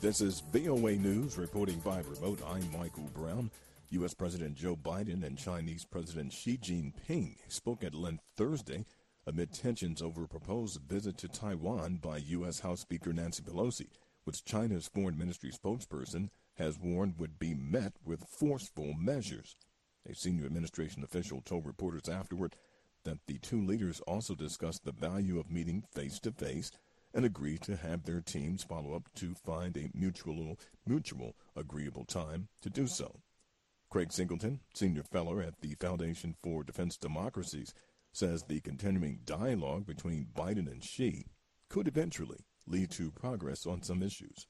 This is VOA News reporting by remote. I'm Michael Brown. U.S. President Joe Biden and Chinese President Xi Jinping spoke at length Thursday amid tensions over a proposed visit to Taiwan by U.S. House Speaker Nancy Pelosi, which China's foreign ministry spokesperson has warned would be met with forceful measures. A senior administration official told reporters afterward that the two leaders also discussed the value of meeting face to face and agreed to have their teams follow up to find a mutual, mutual agreeable time to do so. Craig Singleton, senior fellow at the Foundation for Defense Democracies, says the continuing dialogue between Biden and Xi could eventually lead to progress on some issues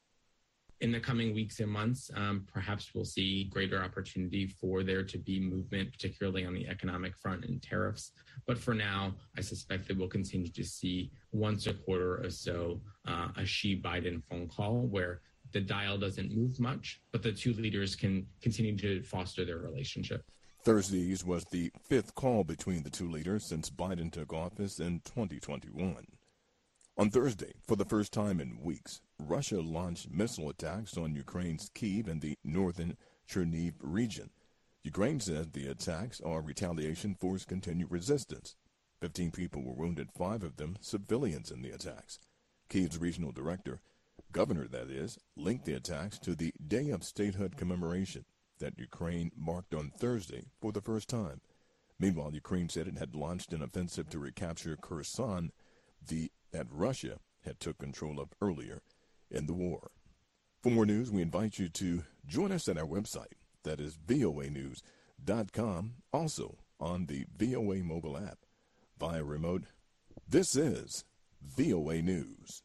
in the coming weeks and months, um, perhaps we'll see greater opportunity for there to be movement, particularly on the economic front and tariffs. But for now, I suspect that we'll continue to see once a quarter or so uh, a Xi Biden phone call where the dial doesn't move much, but the two leaders can continue to foster their relationship. Thursday's was the fifth call between the two leaders since Biden took office in 2021. On Thursday, for the first time in weeks, Russia launched missile attacks on Ukraine's Kiev and the northern Chernihiv region. Ukraine says the attacks are retaliation for its continued resistance. Fifteen people were wounded, five of them civilians in the attacks. Kiev's regional director, governor that is, linked the attacks to the Day of Statehood commemoration that Ukraine marked on Thursday for the first time. Meanwhile, Ukraine said it had launched an offensive to recapture Kherson, the that Russia had took control of earlier in the war. For more news, we invite you to join us at our website. That is voanews.com, also on the VOA mobile app. Via remote, this is VOA News.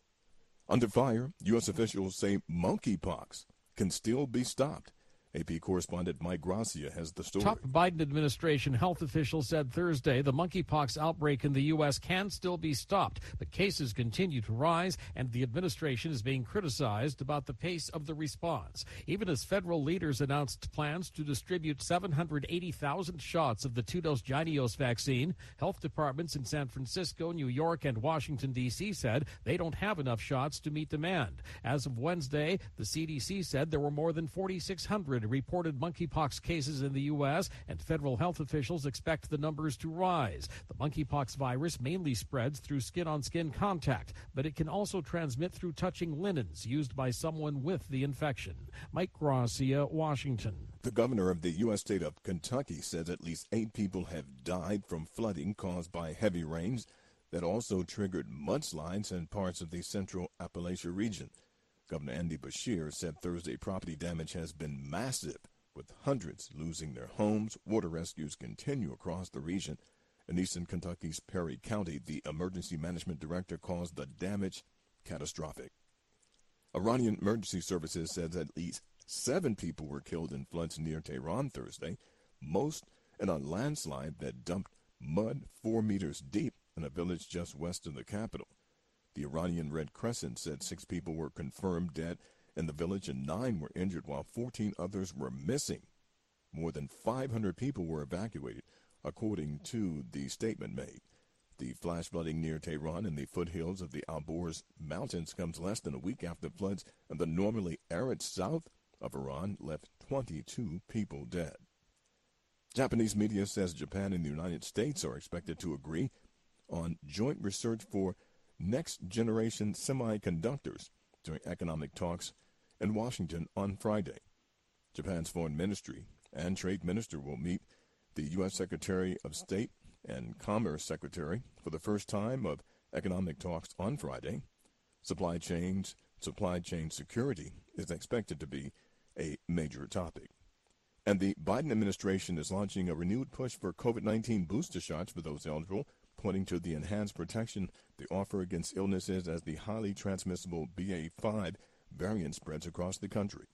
Under fire, U.S. officials say monkeypox can still be stopped AP correspondent Mike Gracia has the story. Top Biden administration health officials said Thursday the monkeypox outbreak in the U.S. can still be stopped, but cases continue to rise, and the administration is being criticized about the pace of the response. Even as federal leaders announced plans to distribute 780,000 shots of the two dose Jynneos vaccine, health departments in San Francisco, New York, and Washington, D.C. said they don't have enough shots to meet demand. As of Wednesday, the CDC said there were more than 4,600 reported monkeypox cases in the U.S., and federal health officials expect the numbers to rise. The monkeypox virus mainly spreads through skin on skin contact, but it can also transmit through touching linens used by someone with the infection. Mike Gracia, Washington. The governor of the U.S. state of Kentucky says at least eight people have died from flooding caused by heavy rains that also triggered mudslides in parts of the central Appalachia region. Governor Andy Beshear said Thursday property damage has been massive, with hundreds losing their homes. Water rescues continue across the region. In eastern Kentucky's Perry County, the emergency management director calls the damage catastrophic. Iranian emergency services said at least seven people were killed in floods near Tehran Thursday, most in a landslide that dumped mud four meters deep in a village just west of the capital. The Iranian Red Crescent said six people were confirmed dead in the village and nine were injured while 14 others were missing. More than 500 people were evacuated, according to the statement made. The flash flooding near Tehran in the foothills of the Alborz Mountains comes less than a week after floods in the normally arid south of Iran left 22 people dead. Japanese media says Japan and the United States are expected to agree on joint research for next generation semiconductors during economic talks in Washington on Friday. Japan's foreign ministry and trade minister will meet the U.S. Secretary of State and Commerce Secretary for the first time of economic talks on Friday. Supply chains, supply chain security is expected to be a major topic. And the Biden administration is launching a renewed push for COVID 19 booster shots for those eligible pointing to the enhanced protection they offer against illnesses as the highly transmissible BA5 variant spreads across the country.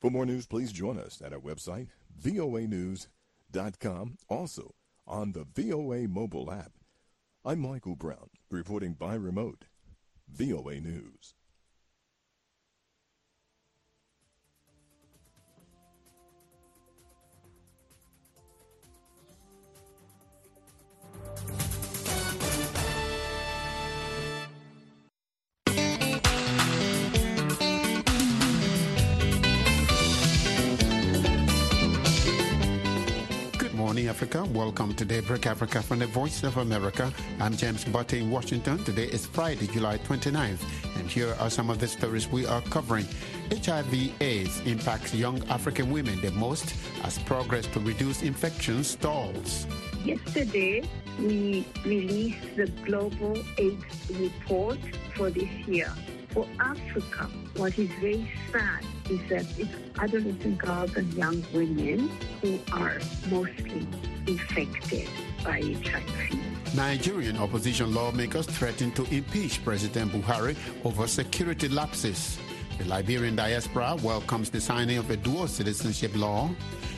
For more news, please join us at our website, voanews.com, also on the VOA mobile app. I'm Michael Brown, reporting by remote, VOA News. Africa. Welcome to Daybreak Africa from the Voice of America. I'm James Butty in Washington. Today is Friday, July 29th, and here are some of the stories we are covering. HIV AIDS impacts young African women the most as progress to reduce infections stalls. Yesterday, we released the Global AIDS Report for this year. For Africa, what is very sad is that it's adolescent girls and young women who are mostly infected by HIV. Nigerian opposition lawmakers threaten to impeach President Buhari over security lapses. The Liberian diaspora welcomes the signing of a dual citizenship law.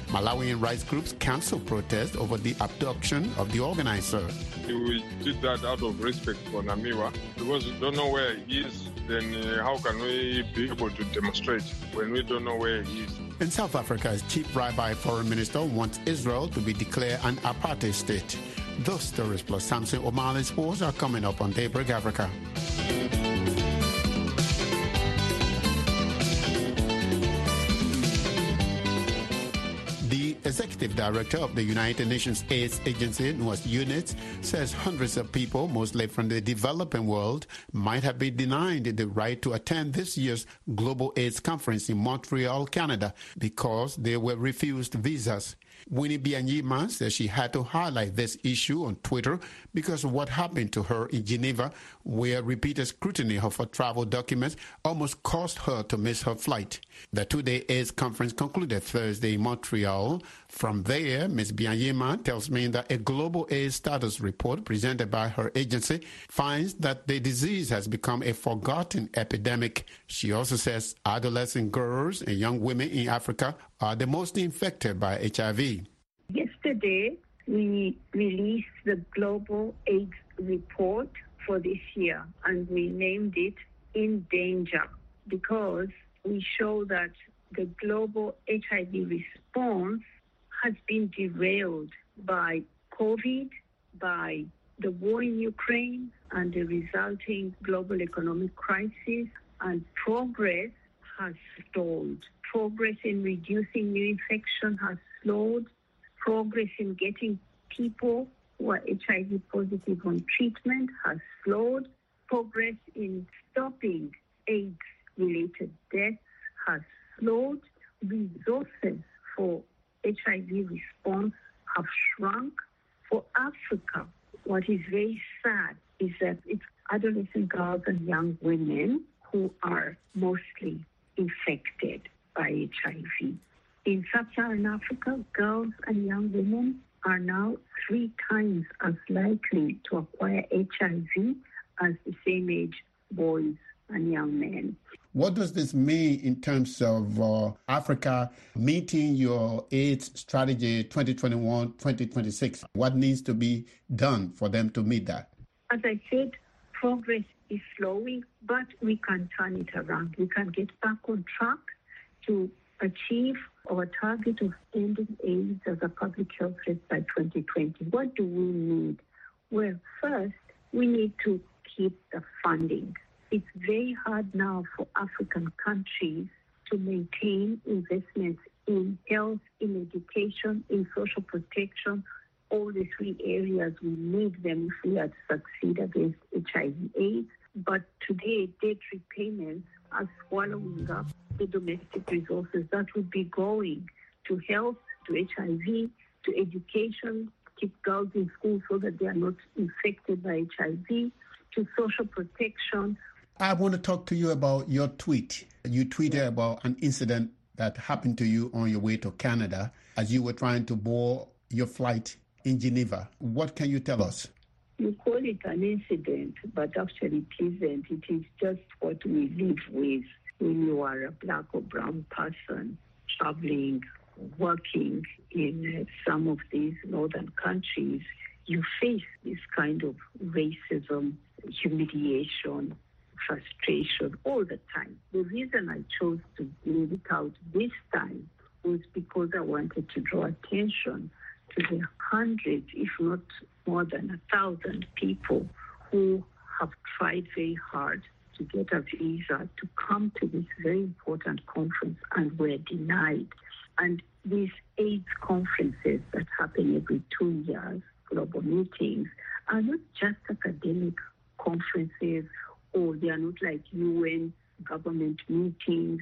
Malawian rights groups cancel protest over the abduction of the organizer. We did that out of respect for Namiwa because we don't know where he is. Then uh, how can we be able to demonstrate when we don't know where he is? In South Africa's chief rabbi foreign minister wants Israel to be declared an apartheid state. Those stories plus Samson Omale sports are coming up on Daybreak Africa. Executive director of the United Nations AIDS Agency, NOAS UNIT, says hundreds of people, mostly from the developing world, might have been denied the right to attend this year's Global AIDS Conference in Montreal, Canada, because they were refused visas. Winnie Byanyima says she had to highlight this issue on Twitter because of what happened to her in Geneva, where repeated scrutiny of her travel documents almost caused her to miss her flight. The two-day AIDS conference concluded Thursday in Montreal. From there, Ms. Byanyima tells me that a global AIDS status report presented by her agency finds that the disease has become a forgotten epidemic. She also says adolescent girls and young women in Africa are the most infected by HIV. Yesterday, we released the Global AIDS Report for this year, and we named it In Danger because we show that the global HIV response has been derailed by COVID, by the war in Ukraine, and the resulting global economic crisis, and progress has stalled. Progress in reducing new infection has slowed. Progress in getting people who are HIV positive on treatment has slowed. Progress in stopping AIDS related deaths has slowed. Resources for HIV response have shrunk. For Africa, what is very sad is that it's adolescent girls and young women who are mostly infected by HIV. In sub-Saharan Africa, girls and young women are now three times as likely to acquire HIV as the same age boys and young men. What does this mean in terms of uh, Africa meeting your AIDS strategy 2021 2026? What needs to be done for them to meet that? As I said, progress is slowing, but we can turn it around. We can get back on track to achieve our target of ending AIDS as a public health threat by 2020. What do we need? Well, first, we need to keep the funding. It's very hard now for African countries to maintain investments in health, in education, in social protection, all the three areas we need them if we are to succeed against HIV AIDS. But today, debt repayments are swallowing up the domestic resources that would be going to health, to HIV, to education, keep girls in school so that they are not infected by HIV, to social protection. I want to talk to you about your tweet. You tweeted about an incident that happened to you on your way to Canada as you were trying to board your flight in Geneva. What can you tell us? You call it an incident, but actually it isn't. It is just what we live with when you are a black or brown person traveling, working in uh, some of these northern countries. You face this kind of racism, humiliation, frustration all the time. The reason I chose to leave it out this time was because I wanted to draw attention to the hundreds, if not more than a thousand people who have tried very hard to get a visa to come to this very important conference and were denied. And these AIDS conferences that happen every two years, global meetings, are not just academic conferences they are not like UN government meetings.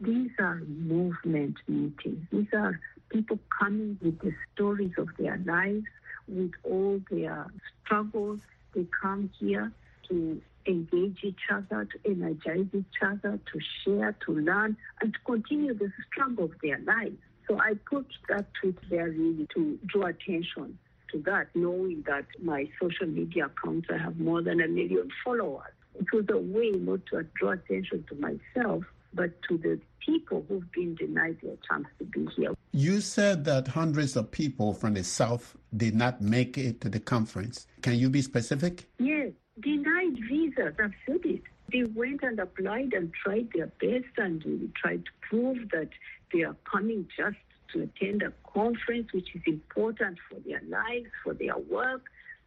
These are movement meetings. These are people coming with the stories of their lives, with all their struggles. They come here to engage each other, to energize each other, to share, to learn, and to continue the struggle of their lives. So I put that tweet there really to draw attention to that, knowing that my social media accounts, I have more than a million followers. It was a way not to draw attention to myself, but to the people who've been denied their chance to be here. You said that hundreds of people from the South did not make it to the conference. Can you be specific? Yes, denied visas. I've said it. They went and applied and tried their best and tried to prove that they are coming just to attend a conference which is important for their lives, for their work,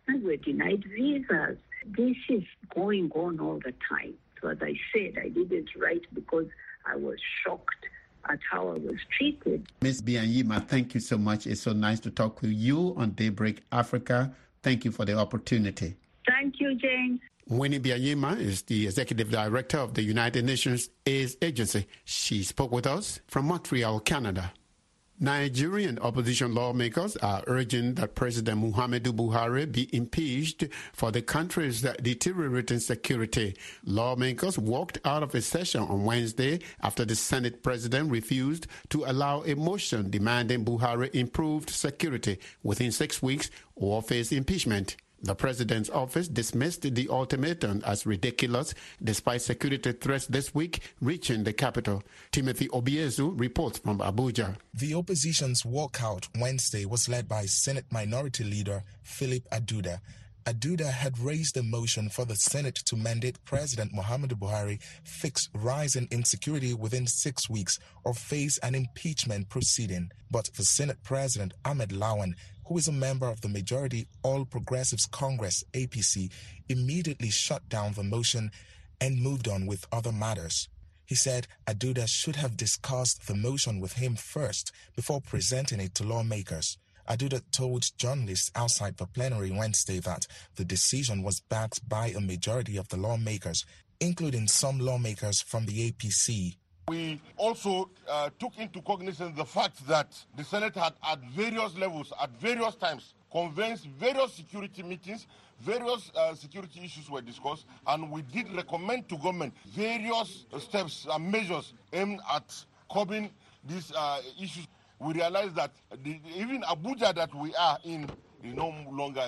and were denied visas. This is going on all the time. So as I said, I did it right because I was shocked at how I was treated. Ms. Byanyima, thank you so much. It's so nice to talk with you on Daybreak Africa. Thank you for the opportunity. Thank you, James. Winnie Byanyima is the executive director of the United Nations AIDS Agency. She spoke with us from Montreal, Canada. Nigerian opposition lawmakers are urging that President Muhammadu Buhari be impeached for the country's deteriorating security. Lawmakers walked out of a session on Wednesday after the Senate president refused to allow a motion demanding Buhari improved security within six weeks or face impeachment. The president's office dismissed the ultimatum as ridiculous despite security threats this week reaching the capital. Timothy Obiezu reports from Abuja. The opposition's walkout Wednesday was led by Senate Minority Leader Philip Aduda. Aduda had raised a motion for the Senate to mandate President Muhammadu Buhari fix rising insecurity within six weeks or face an impeachment proceeding. But the Senate President Ahmed Lawan who is a member of the majority All Progressives Congress APC, immediately shut down the motion and moved on with other matters. He said Aduda should have discussed the motion with him first before presenting it to lawmakers. Aduda told journalists outside the plenary Wednesday that the decision was backed by a majority of the lawmakers, including some lawmakers from the APC. We also uh, took into cognizance the fact that the Senate had at various levels, at various times, convened various security meetings, various uh, security issues were discussed, and we did recommend to government various steps and measures aimed at curbing these uh, issues. We realized that the, even Abuja that we are in no longer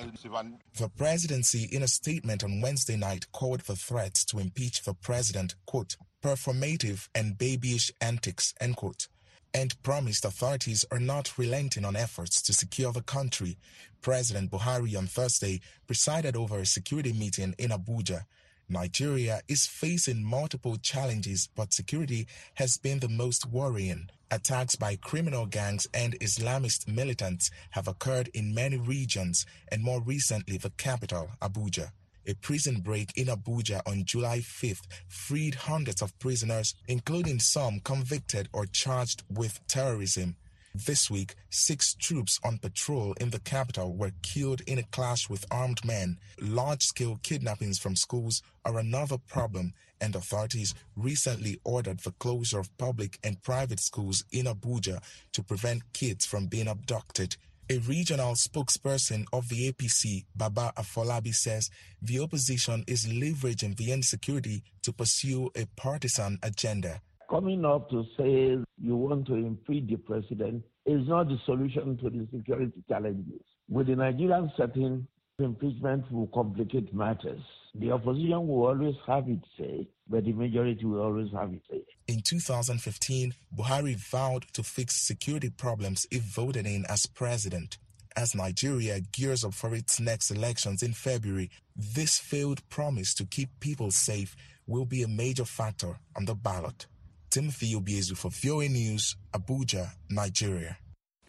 The presidency, in a statement on Wednesday night, called for threats to impeach the president, quote, performative and babyish antics, end quote, and promised authorities are not relenting on efforts to secure the country. President Buhari on Thursday presided over a security meeting in Abuja. Nigeria is facing multiple challenges, but security has been the most worrying. Attacks by criminal gangs and Islamist militants have occurred in many regions, and more recently, the capital, Abuja. A prison break in Abuja on July 5th freed hundreds of prisoners, including some convicted or charged with terrorism. This week, six troops on patrol in the capital were killed in a clash with armed men. Large scale kidnappings from schools are another problem, and authorities recently ordered the closure of public and private schools in Abuja to prevent kids from being abducted. A regional spokesperson of the APC, Baba Afolabi, says the opposition is leveraging the insecurity to pursue a partisan agenda. Coming up to say you want to impeach the president is not the solution to the security challenges. With the Nigerian setting, impeachment will complicate matters. The opposition will always have its say, but the majority will always have its say. In 2015, Buhari vowed to fix security problems if voted in as president. As Nigeria gears up for its next elections in February, this failed promise to keep people safe will be a major factor on the ballot. Timothy Obiezu for VOA News, Abuja, Nigeria.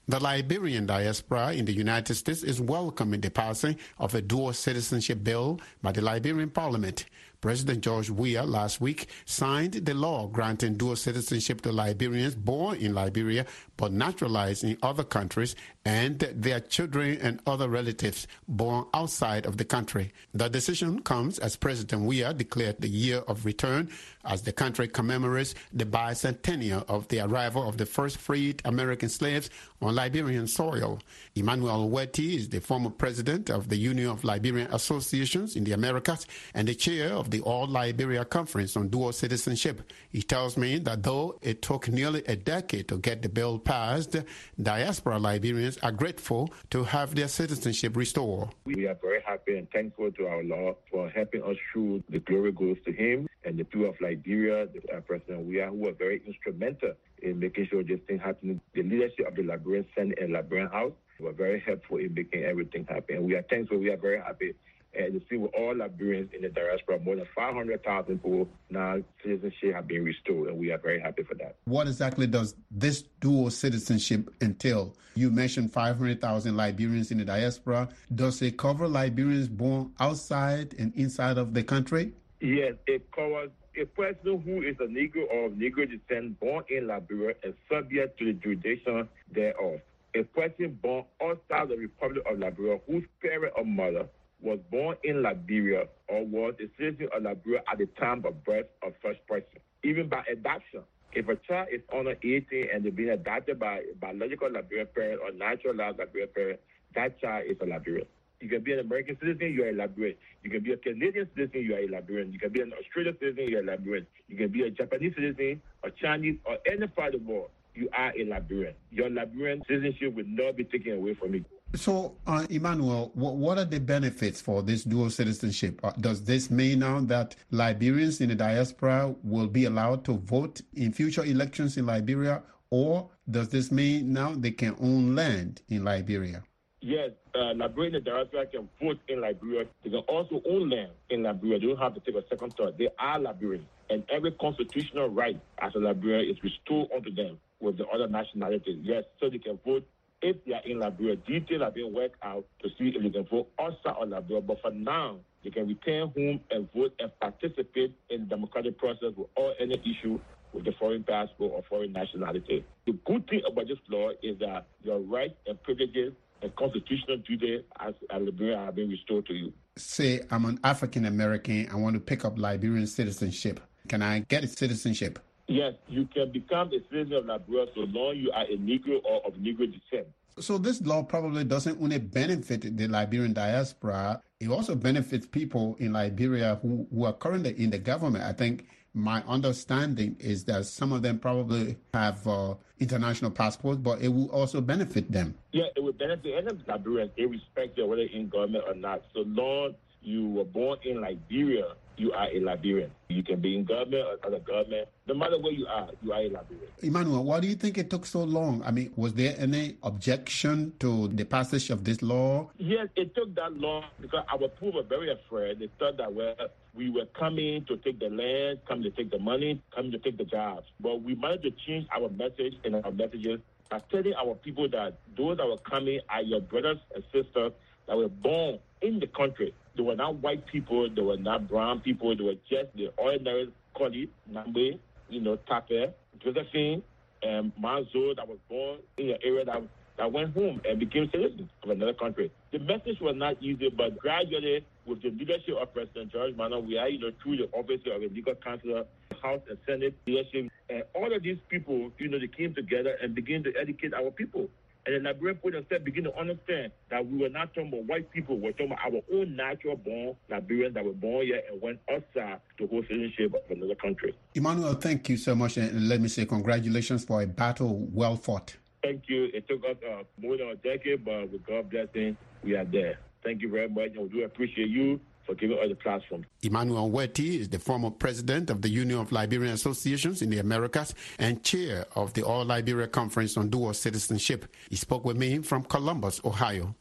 The Liberian diaspora in the United States is welcoming the passing of a dual citizenship bill by the Liberian parliament. President George Weah last week signed the law granting dual citizenship to Liberians born in Liberia but naturalized in other countries and their children and other relatives born outside of the country. The decision comes as President Weah declared the year of return as the country commemorates the bicentennial of the arrival of the first freed American slaves on Liberian soil. Emmanuel Wettee is the former president of the Union of Liberian Associations in the Americas and the chair of the All Liberia Conference on Dual Citizenship. He tells me that though it took nearly a decade to get the bill passed, diaspora Liberians are grateful to have their citizenship restored. We are very happy and thankful to our Lord for helping us through. The glory goes to Him and the people of Liberia, the uh, President Weah who were very instrumental in making sure this thing happened. The leadership of the Liberian Senate and Liberian House were very helpful in making everything happen. And we are thankful. We are very happy and you see with all Liberians in the diaspora, more than 500,000 people now citizenship have been restored, and we are very happy for that. What exactly does this dual citizenship entail? You mentioned 500,000 Liberians in the diaspora. Does it cover Liberians born outside and inside of the country? Yes, it covers a person who is a Negro or of Negro descent born in Liberia is subject to the jurisdiction thereof. A person born outside the Republic of Liberia whose parent or mother was born in Liberia or was a citizen of Liberia at the time of birth of such person. Even by adoption, if a child is under 18 and they're being adopted by a biological Liberian parent or naturalized Liberian parent, that child is a Liberian. You can be an American citizen, you're a Liberian. You can be a Canadian citizen, you're a Liberian. You can be an Australian citizen, you're a Liberian. You can be a Japanese citizen, or Chinese, or any part of the world. You are a Liberian. Your Liberian citizenship will not be taken away from you. So, uh, Emmanuel, what, what, are the benefits for this dual citizenship? Uh, does this mean now that Liberians in the diaspora will be allowed to vote in future elections in Liberia, or does this mean now they can own land in Liberia? Yes, uh, Liberian diaspora can vote in Liberia. They can also own land in Liberia. They don't have to take a second thought. They are Liberians, and every constitutional right as a Liberian is restored unto them with the other nationalities. Yes, so they can vote if they are in Liberia, details are being worked out to see if they can vote outside of Liberia. But for now, they can return home and vote and participate in the democratic process without any issue with the foreign passport or foreign nationality. The good thing about this law is that your rights and privileges and constitutional duties as a Liberian have been restored to you. Say I'm an African American, I want to pick up Liberian citizenship. Can I get citizenship? Yes, you can become a citizen of Liberia so long you are a Negro or of Negro descent. So this law probably doesn't only benefit the Liberian diaspora, it also benefits people in Liberia who, who are currently in the government. I think my understanding is that some of them probably have uh, international passports, but it will also benefit them. Yeah, it will benefit any Liberians, irrespective of whether in government or not. So long you were born in Liberia, you are a Liberian. You can be in government or other government. No matter where you are, you are a Liberian. Emmanuel, why do you think it took so long? I mean, was there any objection to the passage of this law? Yes, it took that long because our people were very afraid. They thought that, well, we were coming to take the land, coming to take the money, coming to take the jobs. But we managed to change our message and our messages by telling our people that those that were coming are your brothers and sisters that were born in the country. They were not white people, they were not brown people, they were just the ordinary Koli, Nambe, you know, Tape, Josephine, um, and Manzo that was born in an area that that went home and became citizens of another country. The message was not easy, but gradually, with the leadership of President George Manneh, Weah, you know, through the office of the legal counselor, House and Senate leadership, and all of these people, you know, they came together and began to educate our people. And the Liberian people themselves begin to understand that we were not talking about white people, we were talking about our own natural born Liberians that were born here and went outside to hold citizenship of another country. Emmanuel, thank you so much. And let me say congratulations for a battle well fought. Thank you. It took us uh, more than a decade, but with God's blessing, we are there. Thank you very much, and we do appreciate you for giving us the platform. Emmanuel Wettee is the former president of the Union of Liberian Associations in the Americas and chair of the All Liberia Conference on Dual Citizenship. He spoke with me from Columbus, Ohio.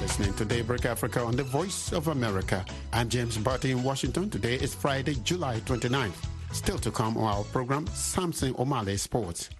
Listening to Daybreak Africa on the Voice of America. I'm James Butty in Washington. Today is Friday, July 29th. Still to come on our program, Samson Omale Sports.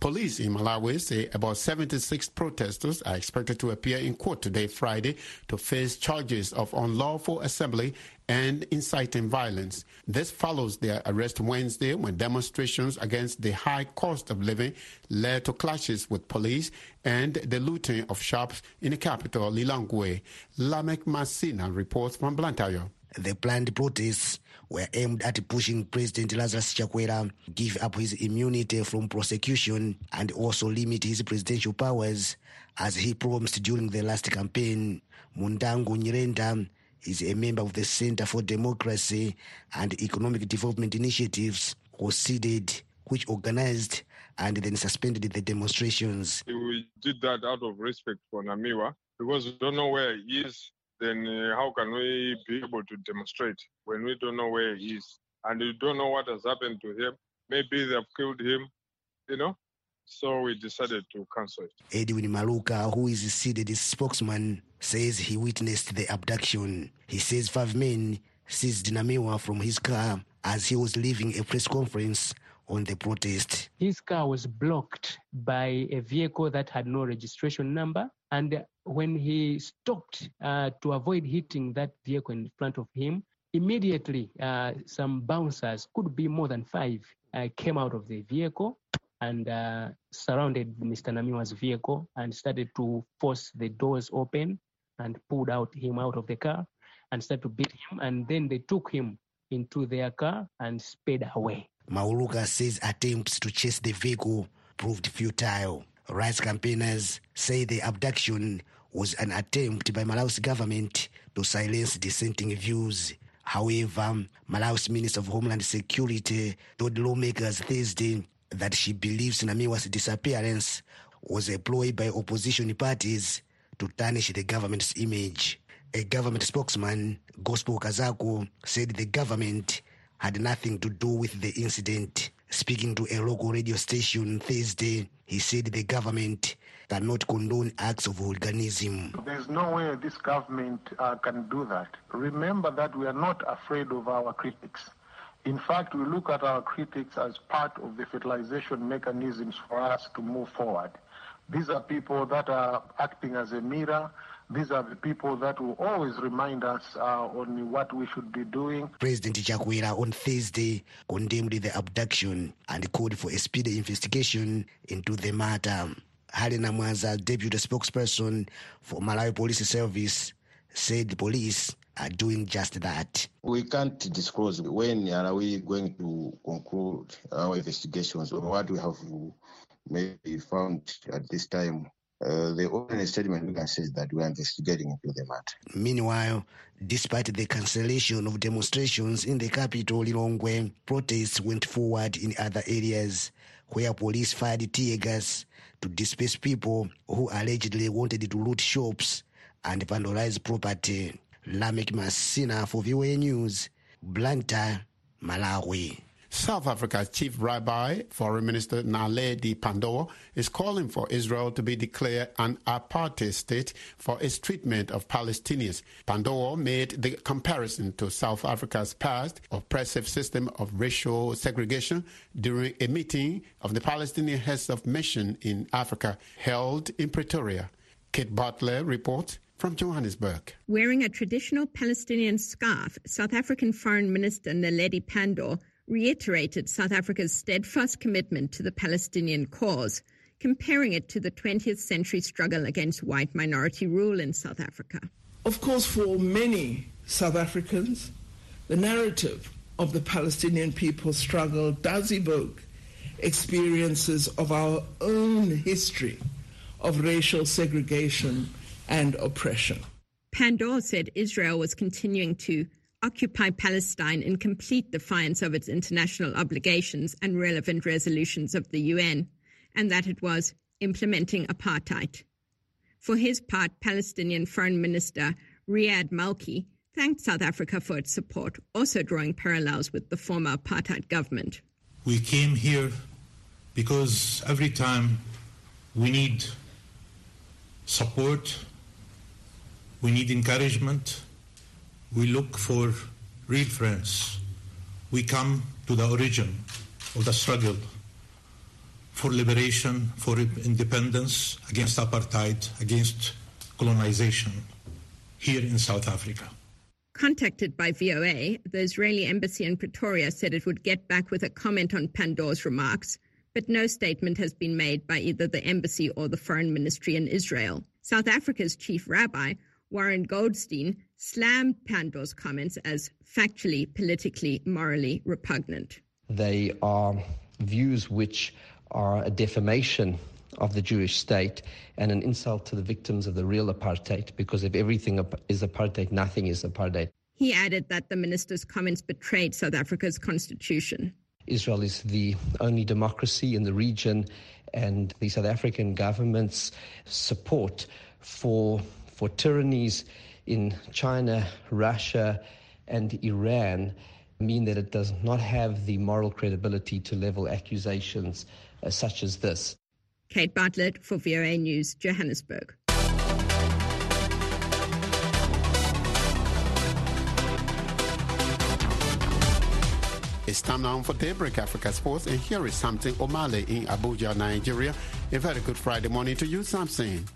Police in Malawi say about 76 protesters are expected to appear in court today, Friday, to face charges of unlawful assembly and inciting violence. This follows their arrest Wednesday when demonstrations against the high cost of living led to clashes with police and the looting of shops in the capital, Lilongwe. Lamek Masina reports from Blantyre. The planned protests were aimed at pushing President Lazarus Chakwera give up his immunity from prosecution and also limit his presidential powers as he promised during the last campaign. Mundangu Nyirenda is a member of the Center for Democracy and Economic Development Initiatives, COCEDED, which organized and then suspended the demonstrations. We did that out of respect for Namiwa because we don't know where he is. Then uh, how can we be able to demonstrate when we don't know where he is and we don't know what has happened to him? Maybe they've killed him, you know. So we decided to cancel it. Edwin Maluka, who is COCEDED spokesman, says he witnessed the abduction. He says five men seized Namiwa from his car as he was leaving a press conference on the protest. His car was blocked by a vehicle that had no registration number. And when he stopped uh, to avoid hitting that vehicle in front of him, immediately uh, some bouncers, could be more than five, uh, came out of the vehicle and uh, surrounded Mr. Namiwa's vehicle and started to force the doors open and pulled out him out of the car and started to beat him. And then they took him into their car and sped away. Maluka says attempts to chase the vehicle proved futile. Rights campaigners say the abduction was an attempt by Malawi's government to silence dissenting views. However, Malawi's Minister of Homeland Security told lawmakers Thursday that she believes Namiwa's disappearance was a ploy by opposition parties to tarnish the government's image. A government spokesman, Gospel Kazako, said the government had nothing to do with the incident. Speaking to a local radio station Thursday, he said the government cannot condone acts of hooliganism. There's no way this government uh, can do that. Remember that we are not afraid of our critics. In fact, we look at our critics as part of the fertilization mechanisms for us to move forward. These are people that are acting as a mirror. These are the people that will always remind us uh, on what we should be doing. President Chakwera on Thursday condemned the abduction and called for a speedy investigation into the matter. Helena Mwanza, deputy spokesperson for Malawi Police Service, said the police are doing just that. We can't disclose when are we going to conclude our investigations or what we have maybe found at this time. Uh, the only statement we can say is that we are investigating into the matter. Meanwhile, despite the cancellation of demonstrations in the capital, Lilongwe, protests went forward in other areas where police fired tear gas to disperse people who allegedly wanted to loot shops and vandalize property. Lamek Masina for VOA News, Blantyre, Malawi. South Africa's chief rabbi, Foreign Minister Naledi Pandor, is calling for Israel to be declared an apartheid state for its treatment of Palestinians. Pandor made the comparison to South Africa's past oppressive system of racial segregation during a meeting of the Palestinian heads of mission in Africa held in Pretoria. Kate Bartlett reports from Johannesburg. Wearing a traditional Palestinian scarf, South African Foreign Minister Naledi Pandor reiterated South Africa's steadfast commitment to the Palestinian cause, comparing it to the 20th century struggle against white minority rule in South Africa. Of course, for many South Africans, the narrative of the Palestinian people's struggle does evoke experiences of our own history of racial segregation and oppression. Pandor said Israel was continuing to occupy Palestine in complete defiance of its international obligations and relevant resolutions of the UN, and that it was implementing apartheid. For his part, Palestinian Foreign Minister Riyad Malki thanked South Africa for its support, also drawing parallels with the former apartheid government. We came here because every time we need support, we need encouragement, we look for real friends. We come to the origin of the struggle for liberation, for independence, against apartheid, against colonization here in South Africa. Contacted by VOA, the Israeli embassy in Pretoria said it would get back with a comment on Pandor's remarks, but no statement has been made by either the embassy or the foreign ministry in Israel. South Africa's chief rabbi, Warren Goldstein, slammed Pandor's comments as factually, politically, morally repugnant. They are views which are a defamation of the Jewish state and an insult to the victims of the real apartheid, because if everything is apartheid, nothing is apartheid. He added that the minister's comments betrayed South Africa's constitution. Israel is the only democracy in the region, and the South African government's support for, for tyrannies in China, Russia, and Iran mean that it does not have the moral credibility to level accusations uh, such as this. Kate Bartlett for VOA News, Johannesburg. It's time now for Daybreak Africa Sports, and here is Samson Omale in Abuja, Nigeria. A very good Friday morning to you, Samson.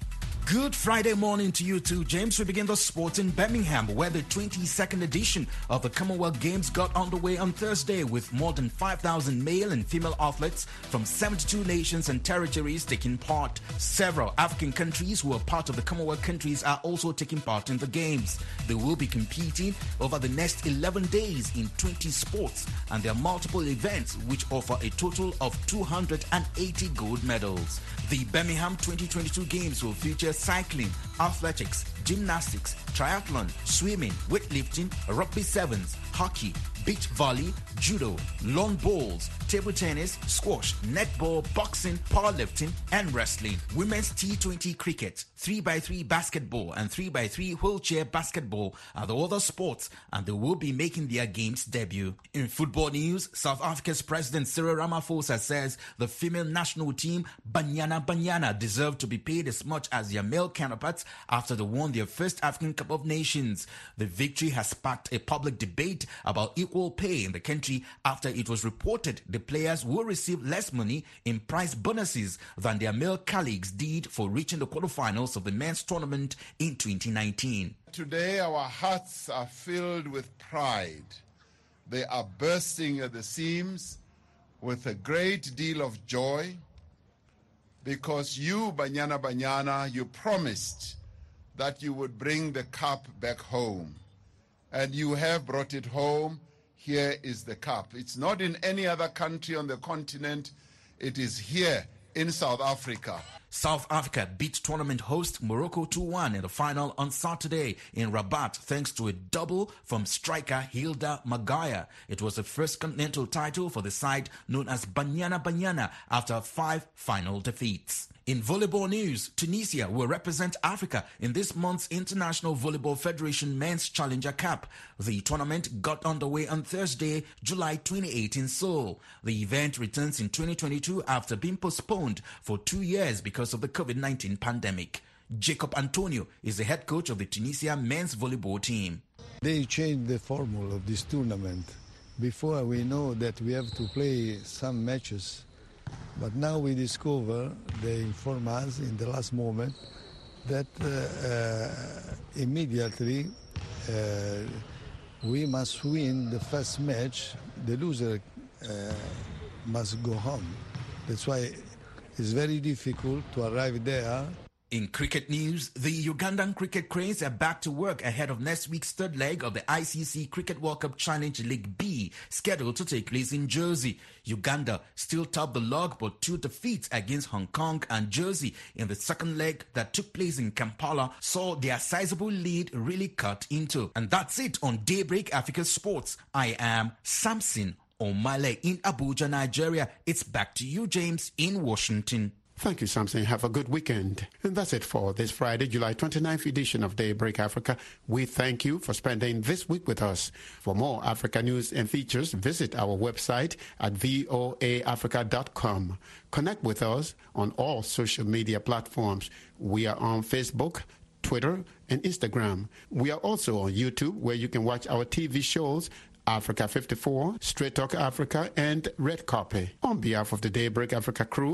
Good Friday morning to you too, James. We begin the sport in Birmingham, where the 22nd edition of the Commonwealth Games got underway on Thursday with more than 5,000 male and female athletes from 72 nations and territories taking part. Several African countries who are part of the Commonwealth countries are also taking part in the Games. They will be competing over the next 11 days in 20 sports, and there are multiple events which offer a total of 280 gold medals. The Birmingham 2022 Games will feature cycling, athletics, gymnastics, triathlon, swimming, weightlifting, rugby sevens, hockey, beach volley, judo, lawn bowls, table tennis, squash, netball, boxing, powerlifting, and wrestling. Women's T20 cricket, 3x3 basketball, and 3x3 wheelchair basketball are the other sports, and they will be making their games debut. In football news, South Africa's President Cyril Ramaphosa says the female national team, Banyana Banyana, deserve to be paid as much as their male counterparts after they won their first African Cup of Nations. The victory has sparked a public debate about equal pay in the country after it was reported the players will receive less money in prize bonuses than their male colleagues did for reaching the quarterfinals of the men's tournament in 2019. Today, our hearts are filled with pride. They are bursting at the seams with a great deal of joy because you, Banyana Banyana, you promised that you would bring the cup back home. And you have brought it home. Here is the cup. It's not in any other country on the continent, it is here in South Africa. South Africa beat tournament host Morocco 2-1 in the final on Saturday in Rabat thanks to a double from striker Hilda Magaya. It was the first continental title for the side known as Banyana Banyana after five final defeats. In volleyball news, Tunisia will represent Africa in this month's International Volleyball Federation Men's Challenger Cup. The tournament got underway on Thursday, July 28 in Seoul. The event returns in 2022 after being postponed for two years because of the COVID 19 pandemic. Jacob Antonio is the head coach of the Tunisia men's volleyball team. They changed the formula of this tournament. Before we know that we have to play some matches but now we discover, they inform us in the last moment, that uh, uh, immediately uh, we must win the first match. The loser uh, must go home. That's why it's very difficult to arrive there in cricket news, the Ugandan cricket cranes are back to work ahead of next week's third leg of the ICC Cricket World Cup Challenge League B, scheduled to take place in Jersey. Uganda still top the log, but two defeats against Hong Kong and Jersey in the second leg that took place in Kampala saw their sizable lead really cut into. And that's it on Daybreak Africa Sports. I am Samson Omale in Abuja, Nigeria. It's back to you, James, in Washington. Thank you, Samson. Have a good weekend. And that's it for this Friday, July 29th edition of Daybreak Africa. We thank you for spending this week with us. For more Africa news and features, visit our website at voaafrica.com. Connect with us on all social media platforms. We are on Facebook, Twitter, and Instagram. We are also on YouTube, where you can watch our TV shows Africa 54, Straight Talk Africa, and Red Copy. On behalf of the Daybreak Africa crew,